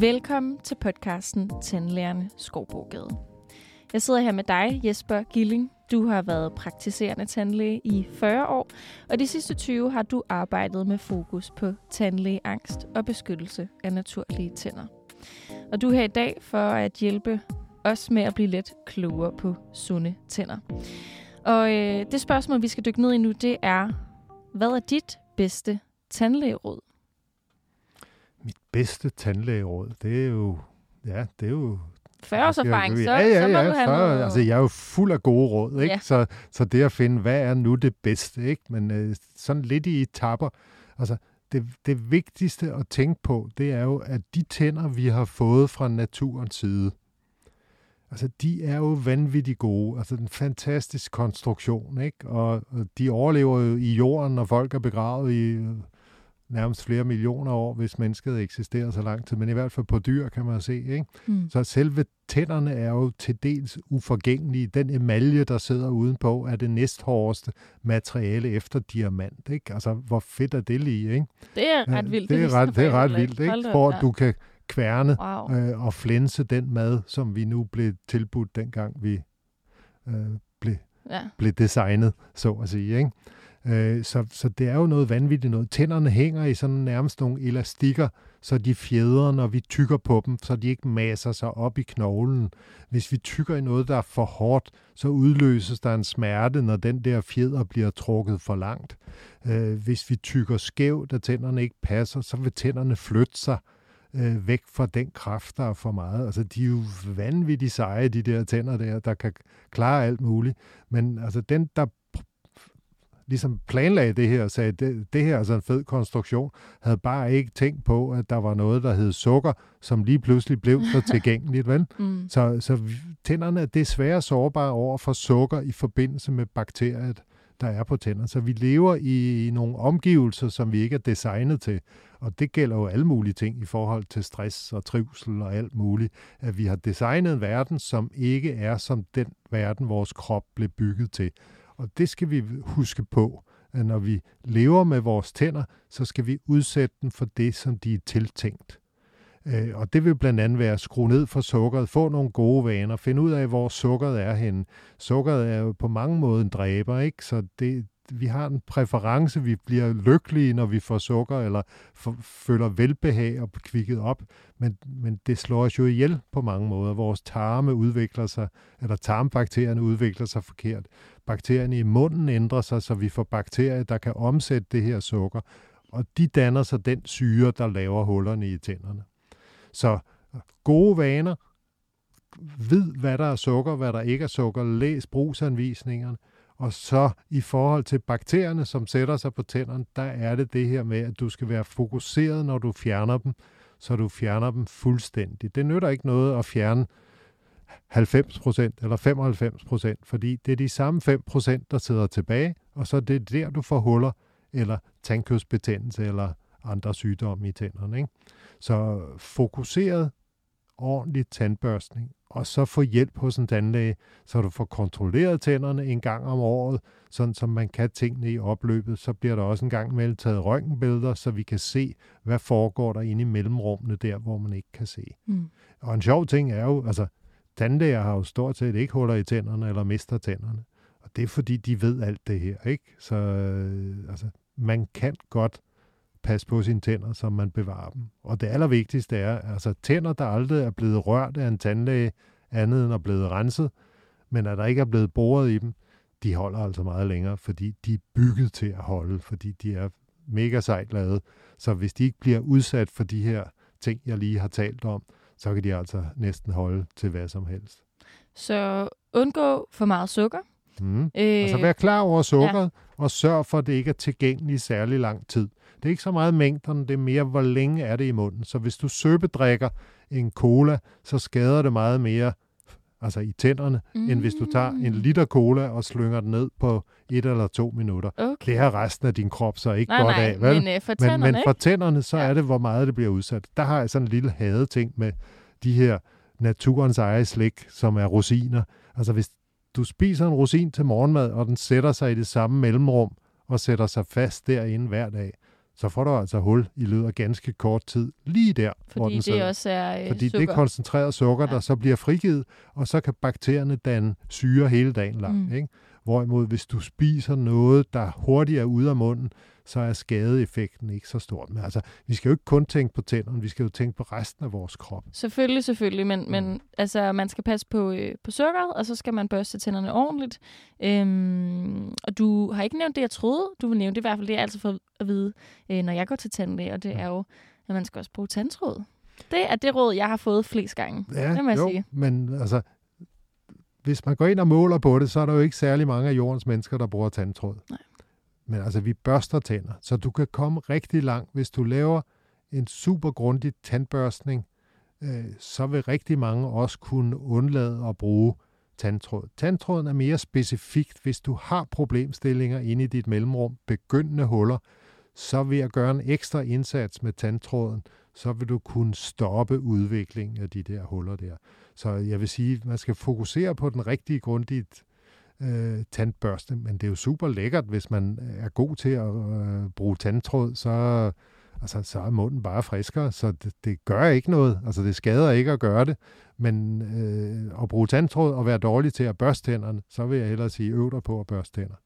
Velkommen til podcasten Tandlærerne Skovbogade. Jeg sidder her med dig, Jesper Gilling. Du har været praktiserende tandlæge i 40 år, og de sidste 20 har du arbejdet med fokus på tandlægeangst og beskyttelse af naturlige tænder. Og du er her i dag for at hjælpe os med at blive lidt klogere på sunde tænder. Og øh, det spørgsmål, vi skal dykke ned i nu, det er, hvad er dit bedste tandlægeråd? Mit bedste tandlægeråd, det er jo, ja, det er jo 40 års erfaring, så, ja, ja, så må ja, du have så, noget... Altså, jeg er jo fuld af gode råd, ikke? Ja. Så, så det at finde, hvad er nu det bedste, ikke? Men øh, sådan lidt i etapper. Altså, det, det vigtigste at tænke på, det er jo, at de tænder, vi har fået fra naturens side, altså, de er jo vanvittigt gode. Altså, en fantastisk konstruktion, ikke? Og, og de overlever jo i jorden, når folk er begravet i nærmest flere millioner år, hvis mennesket eksisterer så lang tid. Men i hvert fald på dyr, kan man se, ikke? Mm. Så selve tænderne er jo til dels uforgængelige. Den emalje, der sidder udenpå, er det næsthårdeste materiale efter diamant. Ikke? Altså, hvor fedt er det lige? Ikke? Det er ret vildt. Det er ret, det er ret vildt, ikke? for at du kan kværne Wow. øh, og flænse den mad, som vi nu blev tilbudt, dengang vi øh, blev, Ja. blev designet, så at sige. Ikke? Øh, så, så det er jo noget vanvittigt noget. Tænderne hænger i sådan nærmest nogle elastikker, så de fjeder, når vi tykker på dem, så de ikke masser sig op i knoglen. Hvis vi tykker i noget, der er for hårdt, så udløses der en smerte, når den der fjeder bliver trukket for langt. Øh, hvis vi tykker skævt, at tænderne ikke passer, så vil tænderne flytte sig øh, væk fra den kraft, der er for meget. Altså, de er jo vanvittigt seje, de der tænder der, der kan klare alt muligt. Men altså, den, der ligesom planlagde det her og sagde, det, det her er altså en fed konstruktion, havde bare ikke tænkt på, at der var noget, der hed sukker, som lige pludselig blev så tilgængeligt, vel? Mm. Så, så tænderne er desværre sårbare over for sukker i forbindelse med bakteriet, der er på tænderne. Så vi lever i, i nogle omgivelser, som vi ikke er designet til. Og det gælder jo alle mulige ting i forhold til stress og trivsel og alt muligt. At vi har designet en verden, som ikke er som den verden, vores krop blev bygget til. Og det skal vi huske på, at når vi lever med vores tænder, så skal vi udsætte dem for det, som de er tiltænkt. Øh, og det vil blandt andet være at skrue ned for sukkeret, få nogle gode vaner, finde ud af, hvor sukkeret er henne. Sukkeret er jo på mange måder en dræber, ikke? Så det, vi har en præference, vi bliver lykkelige, når vi får sukker, eller f- føler velbehag og kvikket op, men, men det slår os jo ihjel på mange måder. Vores tarme udvikler sig, eller tarmbakterierne udvikler sig forkert. Bakterierne i munden ændrer sig, så vi får bakterier, der kan omsætte det her sukker, og de danner så den syre, der laver hullerne i tænderne. Så gode vaner, vid hvad der er sukker, hvad der ikke er sukker, læs brugsanvisningerne, og så i forhold til bakterierne, som sætter sig på tænderne, der er det det her med, at du skal være fokuseret, når du fjerner dem, så du fjerner dem fuldstændigt. Det nytter ikke noget at fjerne 90% eller 95%, fordi det er de samme 5%, der sidder tilbage, og så er det der, du får huller, eller tandkødsbetændelse, eller andre sygdomme i tænderne. Ikke? Så fokuseret, ordentlig tandbørstning, og så få hjælp hos en tandlæge, så du får kontrolleret tænderne en gang om året, sådan som man kan tingene i opløbet. Så bliver der også en gang imellem taget røntgenbilleder, så vi kan se, hvad foregår der inde i mellemrummene der, hvor man ikke kan se. Mm. Og en sjov ting er jo, altså, tandlæger har jo stort set ikke huller i tænderne eller mister tænderne. Og det er fordi, de ved alt det her, ikke? Så øh, altså, man kan godt passe på sine tænder, så man bevarer dem. Og det allervigtigste er, altså tænder, der aldrig er blevet rørt af en tandlæge, andet end er blevet renset, men at der ikke er blevet boret i dem, de holder altså meget længere, fordi de er bygget til at holde, fordi de er mega sejt lavet. Så hvis de ikke bliver udsat for de her ting, jeg lige har talt om, så kan de altså næsten holde til hvad som helst. Så undgå for meget sukker. Mm. Øh, Altså vær klar over sukkeret, ja. og sørg for, at det ikke er tilgængeligt i særlig lang tid. Det er ikke så meget mængderne, det er mere, hvor længe er det i munden. Så hvis du søbedrikker en cola, så skader det meget mere altså i tænderne, mm. end hvis du tager en liter cola og slynger den ned på et eller to minutter. Okay. Det har resten af din krop så ikke nej, godt nej, af, vel? men øh, for Men, tænderne, men for tænderne, så Ja. er det, hvor meget det bliver udsat. Der har jeg sådan en lille hadeting med de her naturens eget slik, som er rosiner. Altså hvis du spiser en rosin til morgenmad, og den sætter sig i det samme mellemrum, og sætter sig fast derinde hver dag, så får du altså hul i løbet af ganske kort tid, lige der, Fordi hvor den det sidder. også er øh, Fordi sukker. det er koncentreret sukker, Ja. der så bliver frigivet, og så kan bakterierne danne syre hele dagen lang. Mm. Mm. Ikke? Hvorimod, hvis du spiser noget, der hurtigt er ude af munden, så er skadeeffekten ikke så stor. Men altså, vi skal jo ikke kun tænke på tænderne, vi skal jo tænke på resten af vores krop. Selvfølgelig, selvfølgelig, men, Mm. men altså, man skal passe på, øh, på sukkeret, og så skal man børste tænderne ordentligt. Øhm, og du har ikke nævnt det, jeg troede. Du vil nævne det i hvert fald, det er altså for at vide, øh, når jeg går til tandlæge, og det er jo, at man skal også bruge tandtråd. Det er det råd, jeg har fået flest gange. Ja, Det må jeg jo, sige. men altså, hvis man går ind og måler på det, så er der jo ikke særlig mange af jordens mennesker, der bruger tandtråd. Nej. Men altså, vi børster tænder, så du kan komme rigtig langt, hvis du laver en super grundig tandbørstning, øh, så vil rigtig mange også kunne undlade at bruge tandtråd. Tandtråden er mere specifikt, hvis du har problemstillinger inde i dit mellemrum, begyndende huller, så ved at gøre en ekstra indsats med tandtråden, så vil du kunne stoppe udviklingen af de der huller der. Så jeg vil sige, man skal fokusere på den rigtige grundige øh, tandbørste, men det er jo super lækkert, hvis man øh, er god til at øh, bruge tandtråd, så, altså, så er munden bare friskere, så det, det gør ikke noget. Altså det skader ikke at gøre det, men øh, at bruge tandtråd og være dårlig til at børste tænderne, så vil jeg hellere sige, øv dig på at børste tænder.